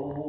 Oh.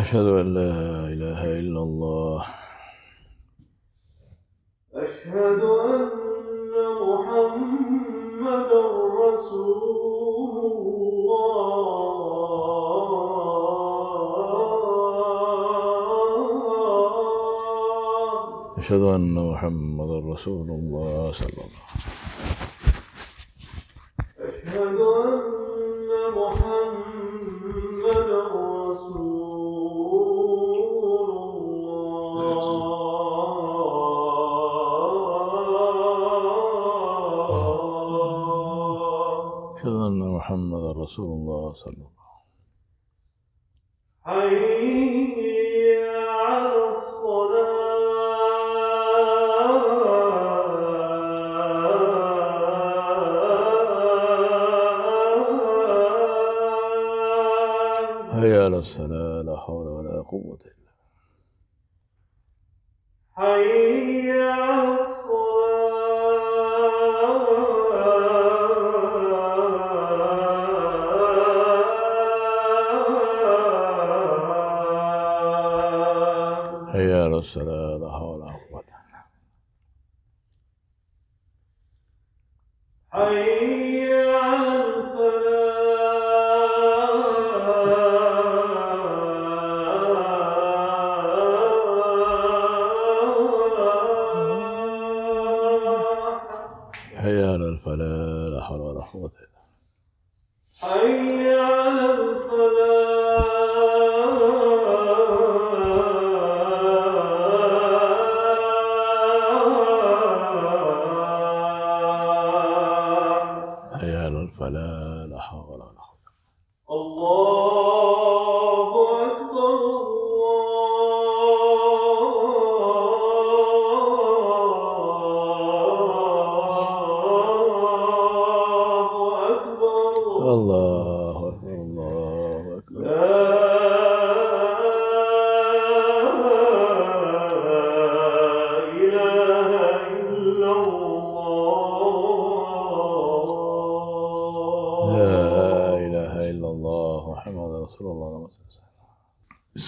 أشهد أن لا إله إلا الله. أشهد أن محمدا رسول الله. أشهد أن محمدا رسول الله صلى الله عليه وسلم. رسول الله حي على وسلم. هيا على الصلاة لا حول ولا قوة إلا حي على الصلاة. sir Allah.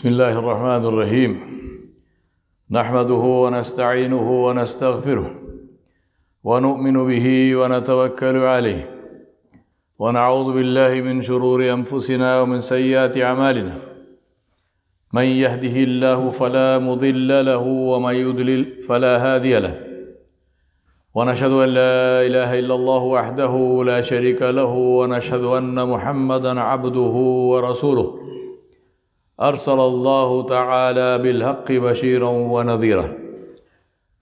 بسم الله الرحمن الرحيم. نحمده ونستعينه ونستغفره ونؤمن به ونتوكل عليه. ونعوذ بالله من شرور أنفسنا ومن سيئات أعمالنا. من يهده الله فلا مضل له ومن يضلل فلا هادي له. ونشهد أن لا إله إلا الله وحده لا شريك له ونشهد أن محمدا عبده ورسوله. أرسل الله تعالى بالحق بشيرا ونذيرا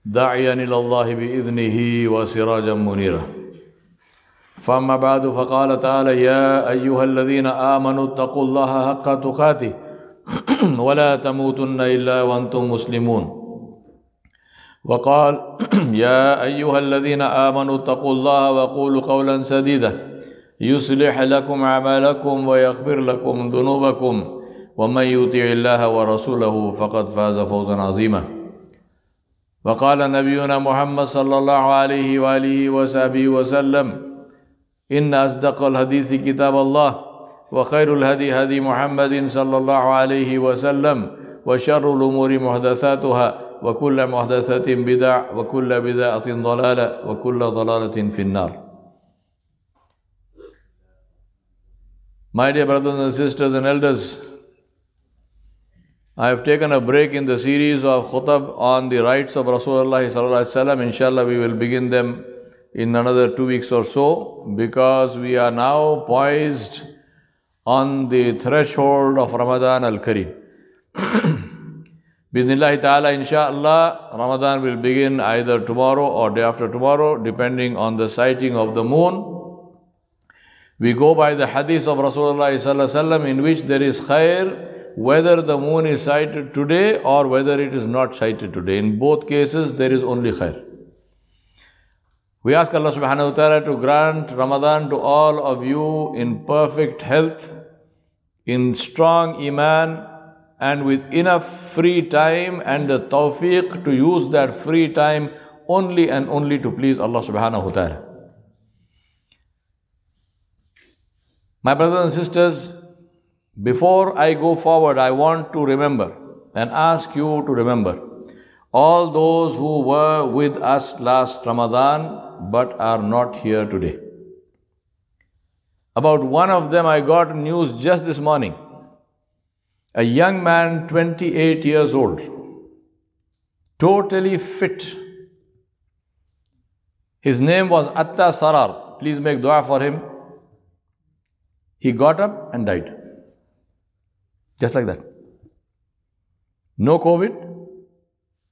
داعيا إلى الله بإذنه وسراجا منيرا. فأما بعد فقال تعالى يا أيها الذين آمنوا اتقوا الله حق تقاته ولا تموتن إلا وأنتم مسلمون. وقال يا أيها الذين آمنوا اتقوا الله وقولوا قولا سديدا يصلح لكم أعمالكم ويغفر لكم ذنوبكم. ومن يطع الله ورسوله فقد فاز فوزا عظيما. وقال نبينا محمد صلى الله عليه وآله وصحبه وسلم إن أصدق الحديث كتاب الله وخير الهدي هدي محمد صلى الله عليه وسلم وشر الأمور محدثاتها وكل محدثة بدع وكل بدعة ضلالة وكل ضلالة في النار. My dear brothers and sisters and elders, I have taken a break in the series of khutab on the rights of Rasulullah. Inshallah, we will begin them in another two weeks or so because we are now poised on the threshold of Ramadan al Kareem. Bismillah ta'ala, inshallah, Ramadan will begin either tomorrow or day after tomorrow, depending on the sighting of the moon. We go by the hadith of Rasulullah in which there is khair, whether the moon is sighted today or whether it is not sighted today. In both cases, there is only khair. We ask Allah subhanahu wa ta'ala to grant Ramadan to all of you in perfect health, in strong iman, and with enough free time and the tawfiq to use that free time only and only to please Allah subhanahu wa ta'ala. My brothers and sisters, before I go forward, I want to remember and ask you to remember all those who were with us last Ramadan but are not here today. About one of them, I got news just this morning a young man, 28 years old, totally fit. His name was Atta Sarar. Please make dua for him. He got up and died. Just like that. No COVID,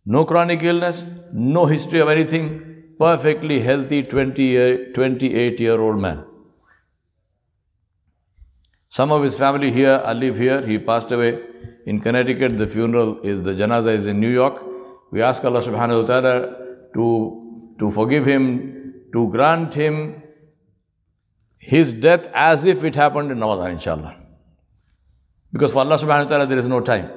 no chronic illness, no history of anything. Perfectly healthy 20 year, 28 year old man. Some of his family here I live here. He passed away in Connecticut. The funeral is the janaza is in New York. We ask Allah subhanahu wa ta'ala to, to forgive him, to grant him his death as if it happened in Ramadan, inshallah. Because for Allah subhanahu wa ta'ala there is no time.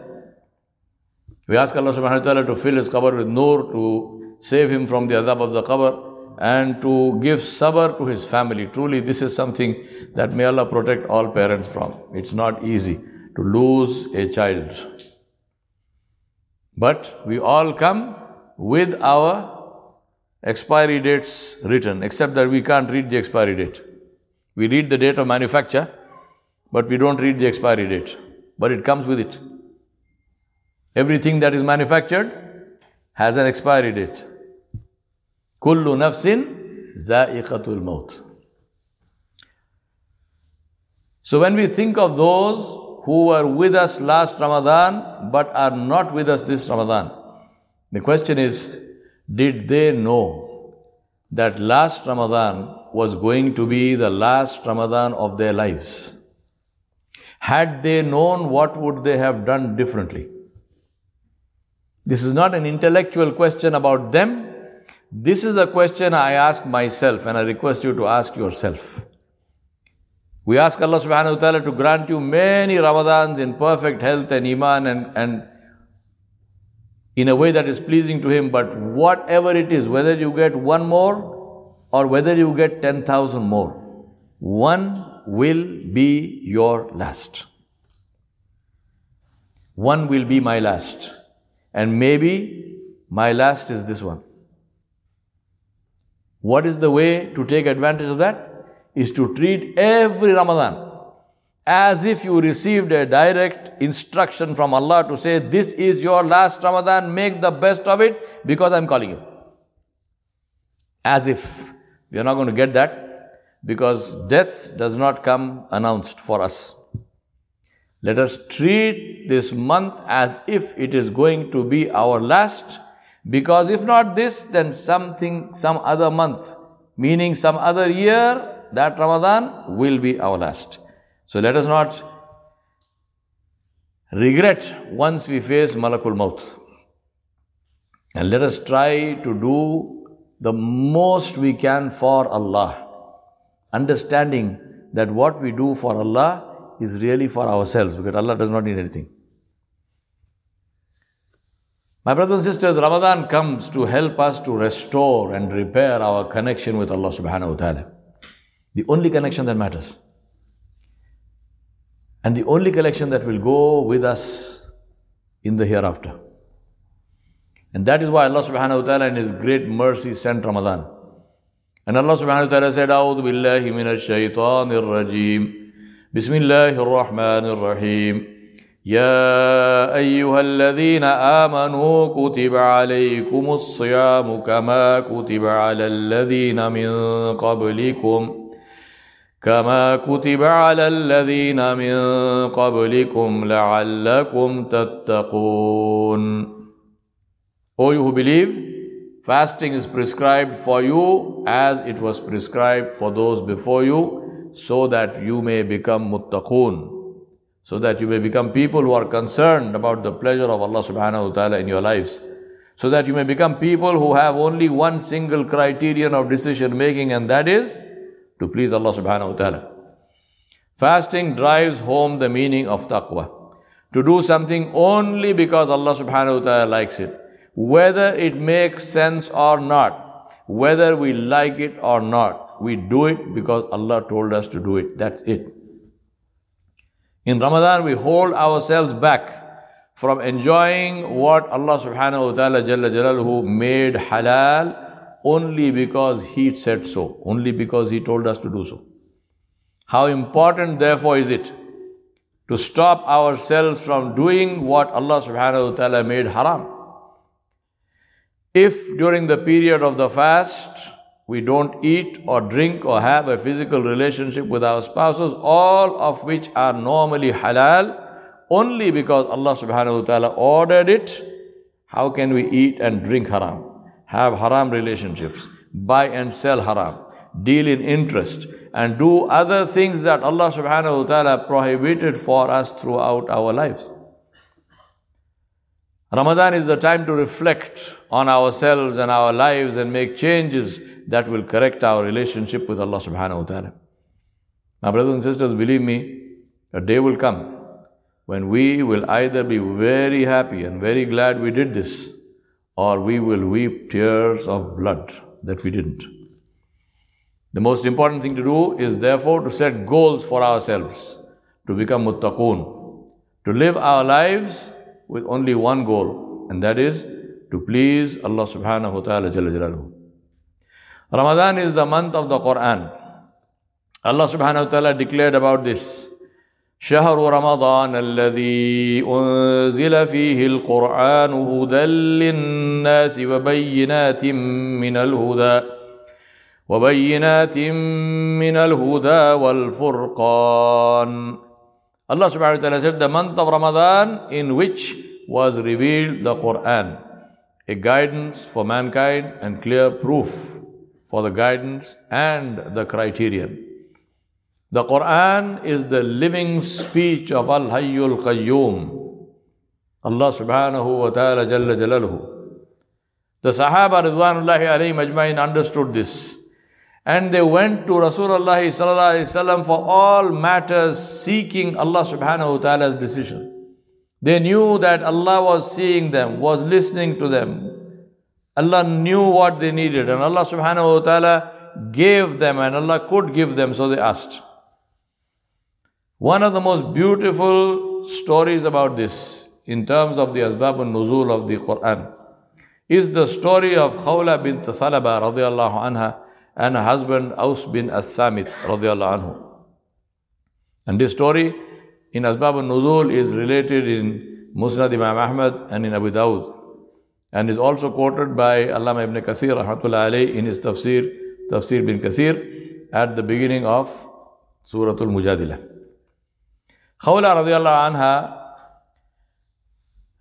We ask Allah subhanahu wa ta'ala to fill his qabr with nur, to save him from the adhab of the qabr and to give sabr to his family. Truly, this is something that may Allah protect all parents from. It's not easy to lose a child. But we all come with our expiry dates written, except that we can't read the expiry date. We read the date of manufacture, but we don't read the expiry date. But it comes with it. Everything that is manufactured has an expiry date. Kullu nafsin za'iqatul maut. So when we think of those who were with us last Ramadan but are not with us this Ramadan, the question is, did they know that last Ramadan was going to be the last Ramadan of their lives? Had they known, what would they have done differently? This is not an intellectual question about them, this is the question I ask myself and I request you to ask yourself. We ask Allah subhanahu wa ta'ala to grant you many Ramadans in perfect health and Iman and, and in a way that is pleasing to Him. But whatever it is, whether you get one more or whether you get 10,000 more, one will be your last. One will be my last. And maybe my last is this one. What is the way to take advantage of that? Is to treat every Ramadan as if you received a direct instruction from Allah to say, This is your last Ramadan, make the best of it because I'm calling you. As if. We are not going to get that because death does not come announced for us. Let us treat this month as if it is going to be our last because if not this, then something, some other month, meaning some other year, that Ramadan will be our last. So let us not regret once we face Malakul Maut. And let us try to do the most we can for Allah, understanding that what we do for Allah is really for ourselves because Allah does not need anything. My brothers and sisters, Ramadan comes to help us to restore and repair our connection with Allah subhanahu wa ta'ala. The only connection that matters. And the only connection that will go with us in the hereafter. And that is why Allah subhanahu wa ta'ala in His great mercy sent Ramadan. Allah subhanahu wa ta'ala said, أعوذ بالله من الشيطان الرجيم. بسم الله الرحمن الرحيم. يا أيها الذين آمنوا كتب عليكم الصيام كما كتب على الذين من قبلكم. كما كتب على الذين من قبلكم لعلكم تتقون. O you who believe, fasting is prescribed for you as it was prescribed for those before you, so that you may become muttaqun, so that you may become people who are concerned about the pleasure of Allah subhanahu wa ta'ala in your lives, so that you may become people who have only one single criterion of decision making, and that is to please Allah subhanahu wa ta'ala. Fasting drives home the meaning of taqwa. To do something only because Allah subhanahu wa ta'ala likes it whether it makes sense or not, whether we like it or not, we do it because Allah told us to do it. That's it. In Ramadan, we hold ourselves back from enjoying what Allah subhanahu wa ta'ala Jalla Jalaluhu made halal only because He said so, only because He told us to do so. How important, therefore, is it to stop ourselves from doing what Allah subhanahu wa ta'ala made haram? If during the period of the fast we don't eat or drink or have a physical relationship with our spouses, all of which are normally halal, only because Allah subhanahu wa ta'ala ordered it, how can we eat and drink haram? Have haram relationships, buy and sell haram, deal in interest, and do other things that Allah subhanahu wa ta'ala prohibited for us throughout our lives. Ramadan is the time to reflect on ourselves and our lives and make changes that will correct our relationship with Allah subhanahu wa ta'ala. My brothers and sisters, believe me, a day will come when we will either be very happy and very glad we did this, or we will weep tears of blood that we didn't. The most important thing to do is therefore to set goals for ourselves, to become muttaqoon, to live our lives with only one goal, and that is to please Allah subhanahu wa ta'ala Jalla Jalaluhu. Ramadan is the month of the Quran. Allah subhanahu wa ta'ala declared about this. شهر رمضان الذي أنزل فيه القرآن هدى للناس وبينات من الهدى وبينات من الهدى والفرقان Allah subhanahu wa ta'ala said, the month of Ramadan in which was revealed the Quran, a guidance for mankind and clear proof for the guidance and the criterion. The Quran is the living speech of Al Hayyul Qayyum. Allah subhanahu wa ta'ala jalla jalaluhu. The Sahaba Ridwanullahi alayhim ajma'in understood this. And they went to Rasulullah for all matters seeking Allah subhanahu wa ta'ala's decision. They knew that Allah was seeing them, was listening to them. Allah knew what they needed and Allah subhanahu wa ta'ala gave them and Allah could give them, so they asked. One of the most beautiful stories about this, in terms of the Asbab al-Nuzul of the Quran, is the story of Khawla bint Salaba radiallahu anha, and her husband Aus bin As-Samit radiallahu anhu. And this story in Asbab al-Nuzul is related in Musnad Imam Ahmad and in Abu Dawud and is also quoted by Allama ibn Kathir rahmatullahi in his tafsir, Tafsir bin Kathir at the beginning of Surah Al-Mujadilah. Khawla radiallahu anha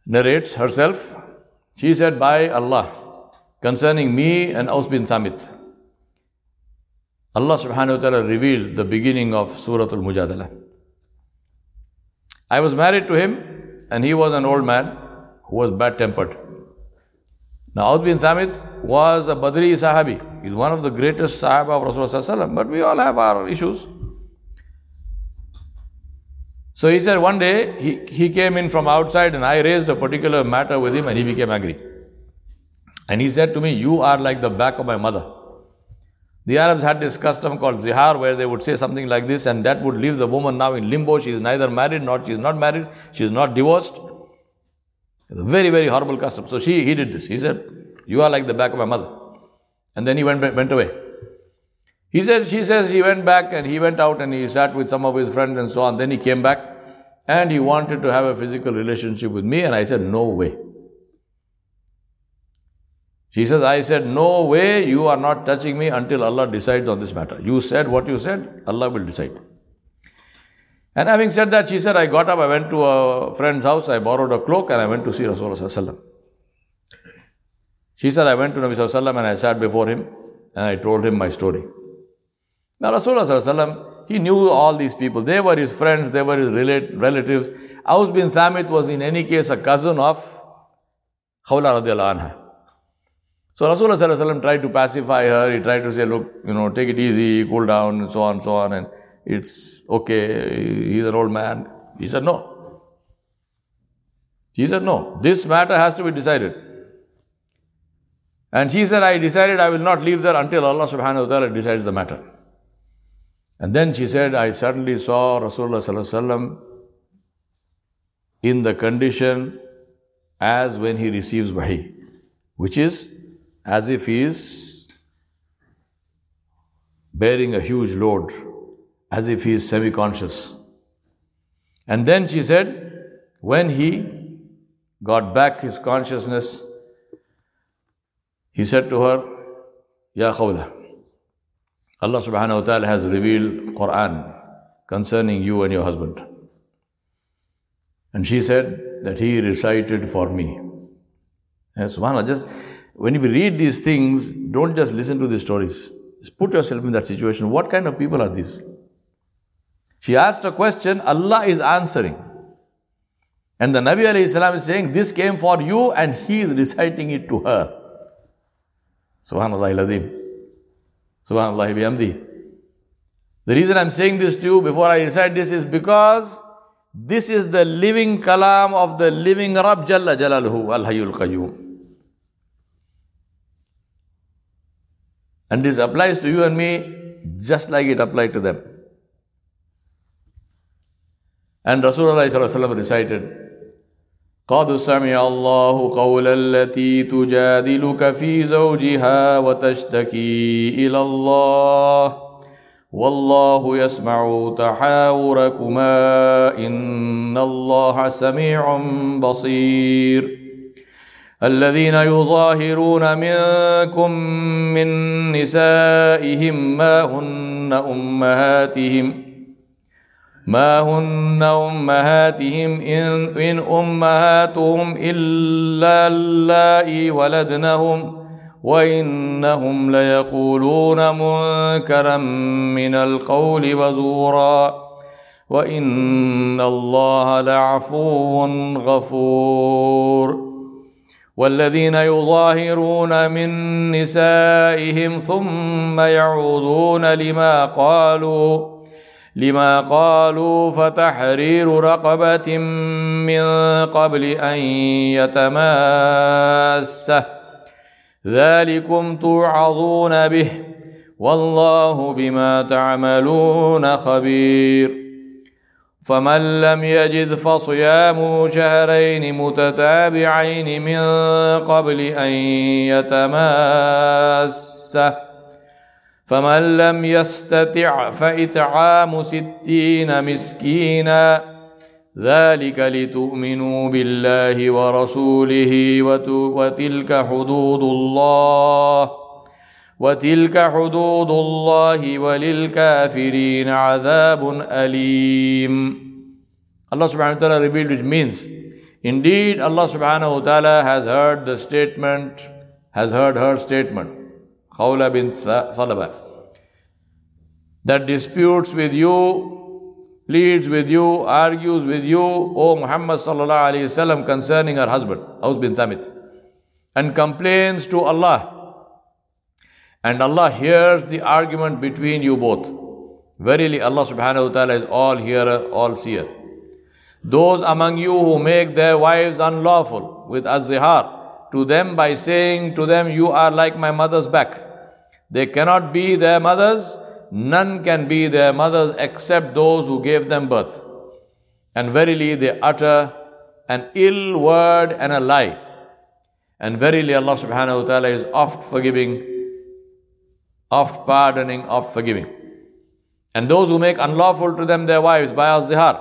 narrates herself, she said, by Allah, concerning me and Aus bin Samit, Allah subhanahu wa ta'ala revealed the beginning of Surah Al Mujadala. I was married to him and he was an old man who was bad tempered. Now, Aus bin Thamit was a Badri Sahabi. He's one of the greatest Sahaba of Rasulullah, but we all have our issues. So he said one day he, he came in from outside and I raised a particular matter with him and he became angry. And he said to me, You are like the back of my mother. The Arabs had this custom called zihar where they would say something like this and that would leave the woman now in limbo. She is neither married nor she is not married. She is not divorced. It's a very, very horrible custom. So she, he did this. He said, You are like the back of my mother. And then he went, went away. He said, She says he went back and he went out and he sat with some of his friends and so on. Then he came back and he wanted to have a physical relationship with me. And I said, No way. She says, I said, No way, you are not touching me until Allah decides on this matter. You said what you said, Allah will decide. And having said that, she said, I got up, I went to a friend's house, I borrowed a cloak, and I went to see Rasulullah. She said, I went to Nabi Sallallahu and I sat before him and I told him my story. Now, Rasulullah, he knew all these people. They were his friends, they were his relatives. Aus bin Thamit was in any case a cousin of Khawla radiallahu anha. So Rasulullah tried to pacify her. He tried to say, look, you know, take it easy, cool down, and so on, so on. And it's okay. He's an old man. He said, no. He said, no. This matter has to be decided. And she said, I decided I will not leave there until Allah subhanahu wa ta'ala decides the matter. And then she said, I suddenly saw Rasulullah in the condition as when he receives wahi, which is as if he is bearing a huge load, as if he is semi conscious. And then she said, when he got back his consciousness, he said to her, Ya Khawla, Allah subhanahu wa ta'ala has revealed Quran concerning you and your husband. And she said that he recited for me. SubhanAllah, just when you read these things, don't just listen to these stories. Just put yourself in that situation. What kind of people are these? She asked a question, Allah is answering. And the Nabi alayhi salam is saying, This came for you, and he is reciting it to her. Subhanallah ladhim. Subhanallah bihamdi. The reason I'm saying this to you before I recite this is because this is the living kalam of the living Rabb Jalla Jalaluhu, Al Hayyul Qayyum. And this applies to you and me just like it applied to them. And Rasulullah recited, قد سمع الله قول التي تجادلك في زوجها وتشتكي إلى الله والله يسمع تحاوركما إن الله سميع بصير الذين يظاهرون منكم من نسائهم ما هن أمهاتهم ما هن أمهاتهم إن, إن أمهاتهم إلا اللائي ولدنهم وإنهم ليقولون منكرا من القول وزورا وإن الله لعفو غفور. والذين يظاهرون من نسائهم ثم يعودون لما قالوا لما قالوا فتحرير رقبة من قبل أن يتماسه ذلكم توعظون به والله بما تعملون خبير. فمن لم يجد فصيام شهرين متتابعين من قبل أن يتماسه. فمن لم يستطع فإطعام ستين مسكينا ذلك لتؤمنوا بالله ورسوله وتلك حدود الله. وتلك حدود الله وللكافرين عذاب أليم Allah subhanahu wa ta'ala revealed which means indeed Allah subhanahu wa ta'ala has heard the statement has heard her statement Khawla bin Salaba that disputes with you pleads with you argues with you O Muhammad sallallahu alayhi wasallam concerning her husband Aus bin Thamit and complains to Allah and Allah hears the argument between you both. Verily, Allah subhanahu wa ta'ala is all hearer, all seer. Those among you who make their wives unlawful with az-zihar to them by saying to them, You are like my mother's back. They cannot be their mothers, none can be their mothers except those who gave them birth. And verily, they utter an ill word and a lie. And verily Allah subhanahu wa ta'ala is oft forgiving, oft pardoning, oft forgiving. And those who make unlawful to them their wives by az-zihar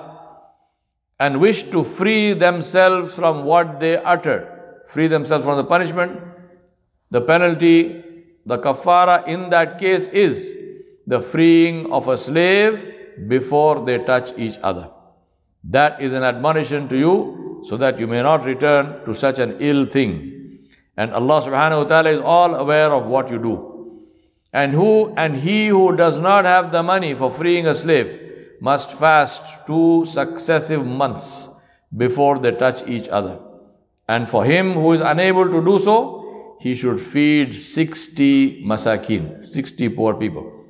and wish to free themselves from what they uttered, free themselves from the punishment, the penalty, the kafara in that case is the freeing of a slave before they touch each other. That is an admonition to you so that you may not return to such an ill thing. And Allah subhanahu wa ta'ala is all aware of what you do. And who and he who does not have the money for freeing a slave must fast two successive months before they touch each other. And for him who is unable to do so, he should feed 60 masakin, 60 poor people.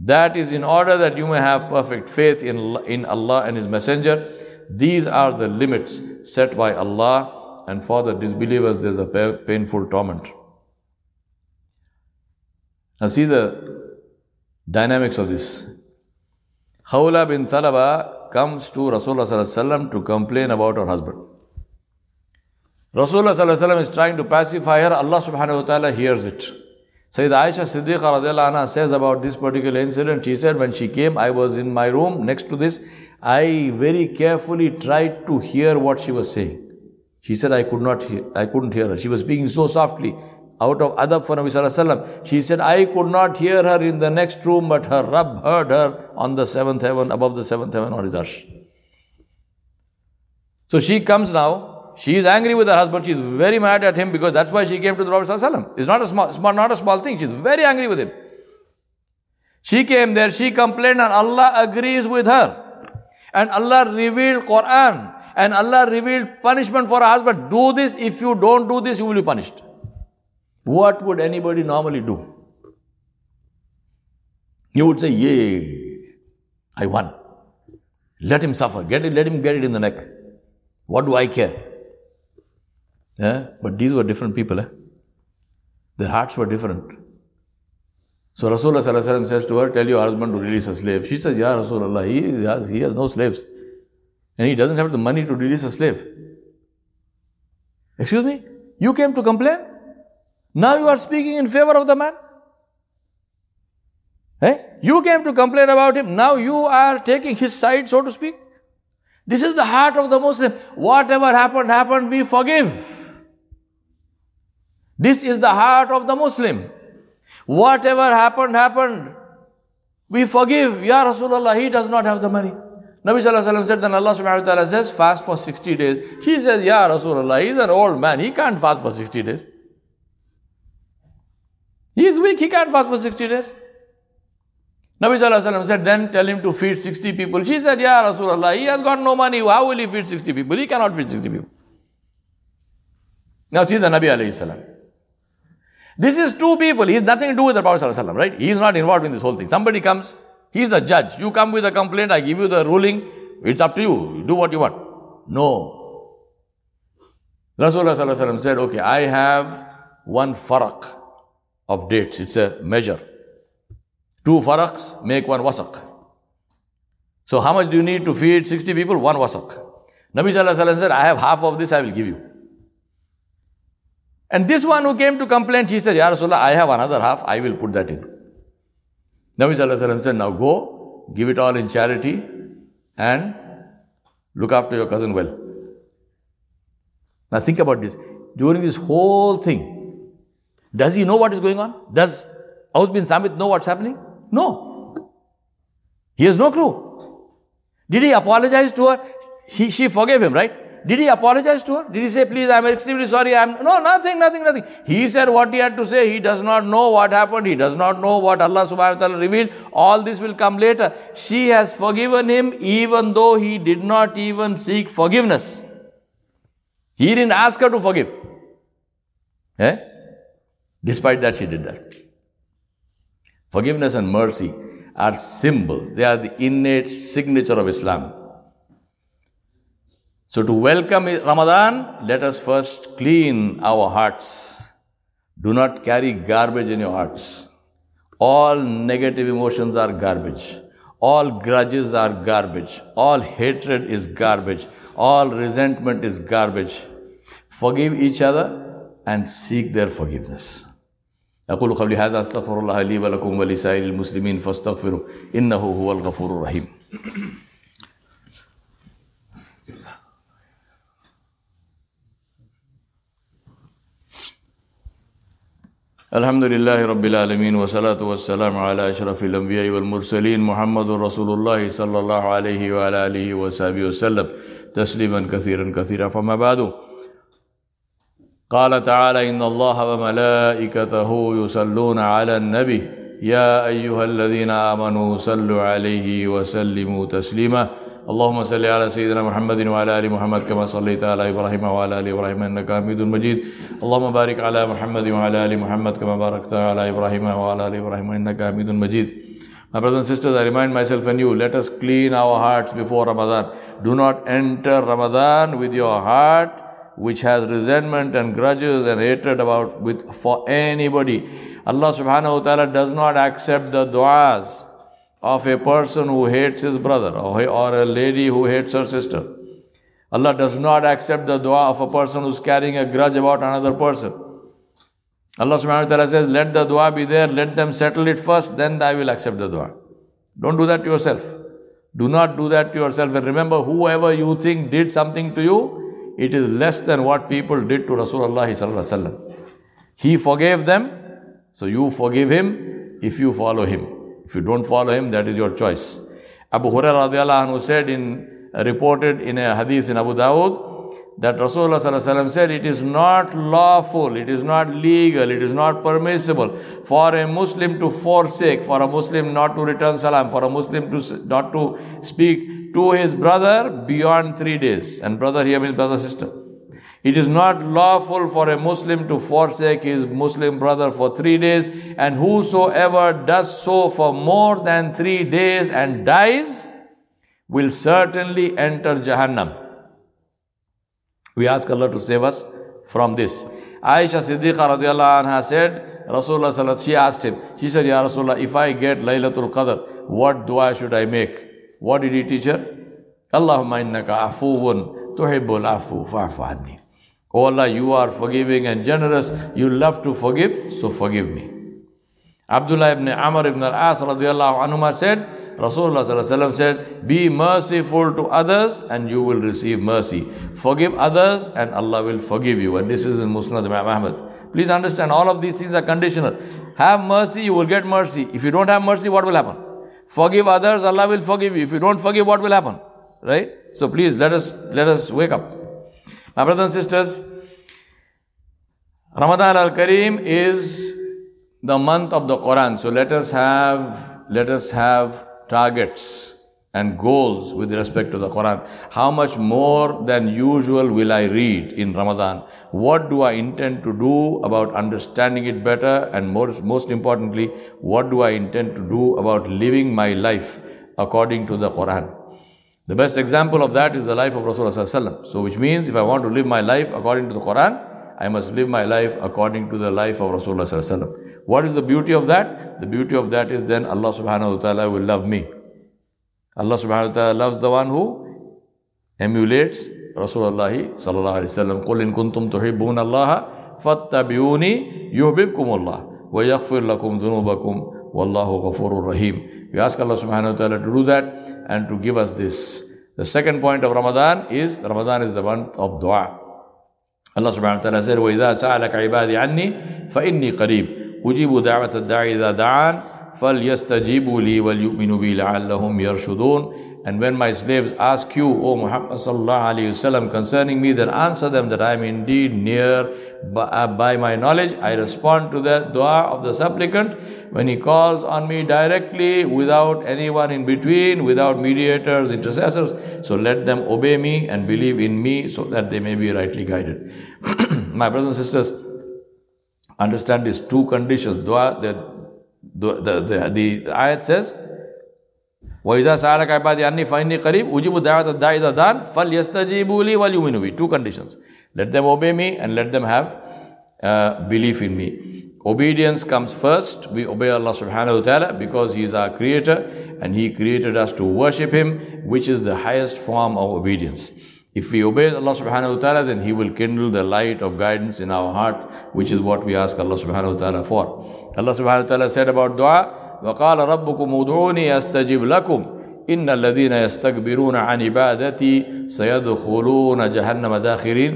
That is in order that you may have perfect faith in, in Allah and His Messenger. These are the limits set by Allah, and for the disbelievers, there's a painful torment. Now, see the dynamics of this. Khawla bin Talaba comes to Rasulullah to complain about her husband. Rasulullah is trying to pacify her. Allah subhanahu wa ta'ala hears it. Sayyid Aisha Siddiqa anha says about this particular incident, she said, when she came, I was in my room next to this. I very carefully tried to hear what she was saying. She said, I could not hear, I couldn't hear her. She was speaking so softly out of adab for Nabi Sallallahu She said, I could not hear her in the next room, but her Rabb heard her on the seventh heaven, above the seventh heaven on his arsh. So she comes now, she is angry with her husband. She is very mad at him because that's why she came to the Prophet ﷺ. It's not a small, small, not a small thing. She's very angry with him. She came there, she complained, and Allah agrees with her. And Allah revealed Quran. And Allah revealed punishment for her husband. Do this. If you don't do this, you will be punished. What would anybody normally do? You would say, Yay, I won. Let him suffer. Get it, let him get it in the neck. What do I care? Yeah? But these were different people. Eh? Their hearts were different. So Rasulullah says to her, Tell your husband to release a slave. She says, Yeah, Rasulullah, he has, he has no slaves. And he doesn't have the money to release a slave. Excuse me? You came to complain? Now you are speaking in favor of the man? Eh? You came to complain about him. Now you are taking his side, so to speak. This is the heart of the Muslim. Whatever happened, happened, we forgive. This is the heart of the Muslim. Whatever happened, happened. We forgive. Ya Rasulullah, he does not have the money. Nabi Sallallahu said, then Allah subhanahu wa ta'ala says, fast for 60 days. He says, Ya Rasulullah, he's an old man. He can't fast for 60 days. He is weak. He can't fast for 60 days. Nabi Sallallahu said, then tell him to feed 60 people. She said, Ya Rasulullah, he has got no money. How will he feed 60 people? He cannot feed 60 people. Now see the Nabi alayhi salam. This is two people. He has nothing to do with the Prophet, ﷺ, right? He is not involved in this whole thing. Somebody comes, he is the judge. You come with a complaint, I give you the ruling. It's up to you. you do what you want. No. Rasulullah said, okay, I have one farak of dates. It's a measure. Two faraks make one wasak. So how much do you need to feed 60 people? One wasak. Nabi Sallallahu Alaihi Wasallam said, I have half of this, I will give you. And this one who came to complain, he said, Ya Rasulullah, I have another half, I will put that in. Nabi Sallallahu said, Now go, give it all in charity, and look after your cousin well. Now think about this. During this whole thing, does he know what is going on? Does Aus bin Samit know what's happening? No. He has no clue. Did he apologize to her? He, she forgave him, right? Did he apologize to her? Did he say, please, I'm extremely sorry? I'm no, nothing, nothing, nothing. He said what he had to say. He does not know what happened. He does not know what Allah subhanahu wa ta'ala revealed. All this will come later. She has forgiven him even though he did not even seek forgiveness. He didn't ask her to forgive. Eh? Despite that, she did that. Forgiveness and mercy are symbols. They are the innate signature of Islam. So, to welcome Ramadan, let us first clean our hearts. Do not carry garbage in your hearts. All negative emotions are garbage. All grudges are garbage. All hatred is garbage. All resentment is garbage. Forgive each other and seek their forgiveness. أقول قولي هذا أستغفر الله لي ولكم ولسائر المسلمين فاستغفروا إنه هو الغفور الرحيم. الحمد لله رب العالمين والصلاة والسلام على أشرف الأنبياء والمرسلين محمد رسول الله صلى الله عليه وعلى آله وصحبه وسلم تسليما كثيرا كثيرا. فما بعد قال تعالى إن الله وملائكته يصلون على النبي. يا أيها الذين آمنوا صلوا عليه وسلموا تسليما. اللهم صل على سيدنا محمد وعلى آل محمد كما صليت على إبراهيم وعلى آل إبراهيم إنك حميد مجيد. اللهم بارك على محمد وعلى آل محمد كما باركت على إبراهيم وعلى آل إبراهيم إنك حميد مجيد. My brothers and sisters, I remind myself and you, let us clean our hearts before Ramadan. Do not enter Ramadan with your heart which has resentment and grudges and hatred about with for anybody. Allah subhanahu wa ta'ala does not accept the du'as of a person who hates his brother or, or a lady who hates her sister. Allah does not accept the dua of a person who's carrying a grudge about another person. Allah subhanahu wa ta'ala says, Let the dua be there, let them settle it first, then I will accept the dua. Don't do that to yourself. Do not do that to yourself. And remember, whoever you think did something to you, it is less than what people did to Rasulullah. He forgave them, so you forgive him if you follow him. If you don't follow him, that is your choice. Abu Hurairah said in reported in a hadith in Abu Dawud that Rasulullah said it is not lawful, it is not legal, it is not permissible for a Muslim to forsake, for a Muslim not to return salam, for a Muslim to not to speak to his brother beyond three days. And brother here means brother sister. It is not lawful for a Muslim to forsake his Muslim brother for three days, and whosoever does so for more than three days and dies will certainly enter Jahannam. We ask Allah to save us from this. Aisha Siddiqa radiallahu anha said, Rasulullah she asked him, she said, Ya Rasulullah, if I get Laylatul Qadr, what dua should I make? What did he teach her? Allahumma innaka afuun tuhibbul afu fa'fu anni. Oh Allah, you are forgiving and generous. You love to forgive, so forgive me. Abdullah ibn Amr ibn al-As radiallahu anhuma said, Rasulullah said, Be merciful to others and you will receive mercy. Forgive others and Allah will forgive you. And this is in Musnad Imam Ahmad. Please understand, all of these things are conditional. Have mercy, you will get mercy. If you don't have mercy, what will happen? Forgive others, Allah will forgive you. If you don't forgive, what will happen? Right? So please let us let us wake up. My brothers and sisters, Ramadan al-Karim is the month of the Quran. So let us have let us have targets and goals with respect to the Quran. How much more than usual will I read in Ramadan? What do I intend to do about understanding it better? And most, most importantly, what do I intend to do about living my life according to the Quran? The best example of that is the life of Rasulullah. So, which means if I want to live my life according to the Quran, I must live my life according to the life of Rasulullah. What is the beauty of that? The beauty of that is then Allah subhanahu wa ta'ala will love me. Allah subhanahu wa ta'ala loves the one who emulates Rasulullah sallallahu alayhi wa sallam. قُلْ إِن كُنْتُمْ تُحِبُّونَ اللَّهَ فَاتَّبِعُونِي يُحْبِبْكُمُ اللَّهُ وَيَغْفِرْ لَكُمْ ذُنُوبَكُمْ وَاللَّهُ غَفُورٌ rahim. We ask Allah subhanahu wa ta'ala to do that and to give us this. The second point of Ramadan is Ramadan is the month of dua. Allah subhanahu wa ta'ala said, وَإِذَا سَأَلَكَ عِبَادِ عَنِّي فَإِنِّي قَرِيبٌ أُجِيبُ دَعْوَةَ الدَّاعِ إِذَا دَعَانِ فَلْيَسْتَجِيبُوا لِي وَلْيُؤْمِنُوا بِي لَعَلَّهُمْ يَرْشُدُونَ and when my slaves ask you, O Muhammad sallallahu alayhi wasallam, concerning me, then answer them that I am indeed near by, by my knowledge. I respond to the dua of the supplicant when he calls on me directly without anyone in between, without mediators, intercessors. So let them obey me and believe in me so that they may be rightly guided. my brothers and sisters, understand these two conditions. Dua, the, the, the, the, the ayat says, وَإِذَا سَأَلَكَ عِبَادِي أَنِّي فَإِنِّي قَرِيبٌ أُجِيبُ دَعْوَةَ الدَّاعِ إِذَا دَعَانِ فَلْيَسْتَجِيبُوا لِي وَلْيُؤْمِنُوا بِي Two conditions. Let them obey me and let them have uh, belief in me. Obedience comes first. We obey Allah subhanahu wa ta'ala because He is our creator and He created us to worship Him, which is the highest form of obedience. If we obey Allah subhanahu wa ta'ala, then He will kindle the light of guidance in our heart, which is what we ask Allah subhanahu wa ta'ala for. Allah subhanahu wa ta'ala said about dua, وَقَالَ رَبُّكُمْ ادْعُونِي أَسْتَجِبْ لَكُمْ إِنَّ الَّذِينَ يَسْتَكْبِرُونَ عَنْ عِبَادَتِي سَيَدْخُلُونَ جَهَنَّمَ دَاخِرِينَ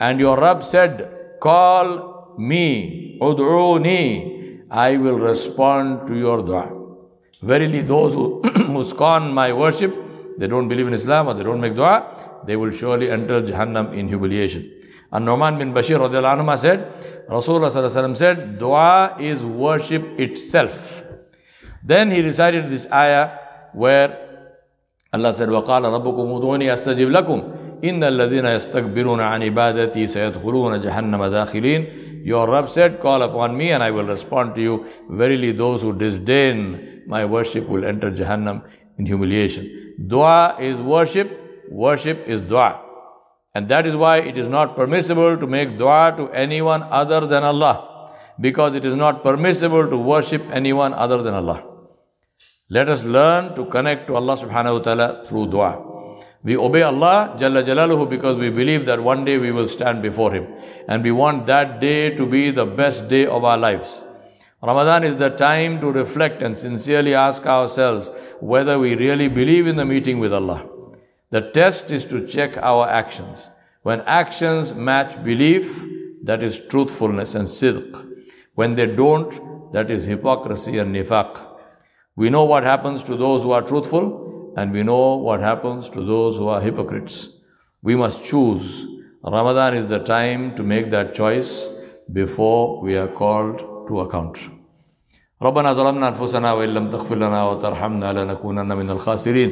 And your Rabb said, Call me, ud'uni, I will respond to your dua. Verily, those who, who scorn my worship, they don't believe in Islam or they don't make dua, they will surely enter Jahannam in humiliation. And Nu'man bin Bashir anhu said, Rasulullah said, dua is worship itself. Then he recited this ayah where Allah said, وَقَالَ رَبُّكُمْ مُدُونِي أَسْتَجِبْ لَكُمْ إِنَّ الَّذِينَ يَسْتَكْبِرُونَ عَنْ عِبَادَتِي سَيَدْخُلُونَ جَهَنَّمَ دَاخِلِينَ Your Rabb said, Call upon me and I will respond to you. Verily those who disdain my worship will enter Jahannam in humiliation. Dua is worship worship is dua. And that is why it is not permissible to make dua to anyone other than Allah. Because it is not permissible to worship anyone other than Allah. Let us learn to connect to Allah subhanahu wa ta'ala through dua. We obey Allah Jalla Jalaluhu because we believe that one day we will stand before Him. And we want that day to be the best day of our lives. Ramadan is the time to reflect and sincerely ask ourselves whether we really believe in the meeting with Allah. The test is to check our actions. When actions match belief, that is truthfulness and sidq. When they don't, that is hypocrisy and nifaq. We know what happens to those who are truthful, and we know what happens to those who are hypocrites. We must choose. Ramadan is the time to make that choice before we are called to account. ربنا ظلمنا أنفسنا وإن لم تغفر لنا وترحمنا لنكونن من الخاسرين.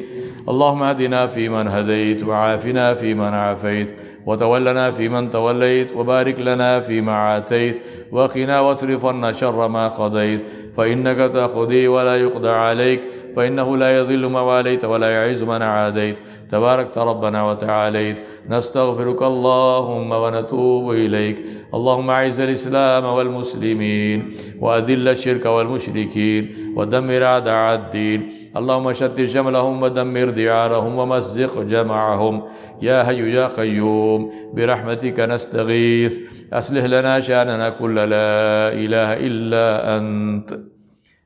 اللهم اهدنا فيمن هديت وعافنا فيمن عافيت وتولنا فيمن توليت وبارك لنا فيما عاتيت وقنا واصرف عنا شر ما قضيت. فإنك تقضي ولا يقضى عليك. فإنه لا يذل من واليت ولا يعز من عاديت. تباركت ربنا وتعاليت. نستغفرك اللهم ونتوب إليك. اللهم أعز الإسلام والمسلمين وأذل الشرك والمشركين ودمر أعداء الدين. اللهم شتت شملهم ودمر ديارهم ومزق جمعهم. يا حي يا قيوم برحمتك نستغيث. أصلح لنا شأننا كل لا إله إلا أنت.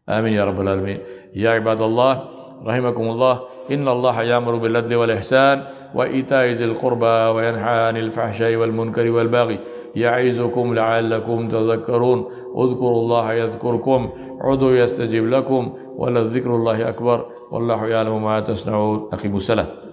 آمين يا رب العالمين. يا عباد الله رحمكم الله. إن الله يأمر بالعدل والإحسان وإيتاء ذي القربى وينهى عن الفحشاء والمنكر والبغي يعظكم لعلكم تذكرون اذكروا الله يذكركم عدوا يستجب لكم ولذكر الله أكبر والله يعلم ما تصنعون أقيموا السلام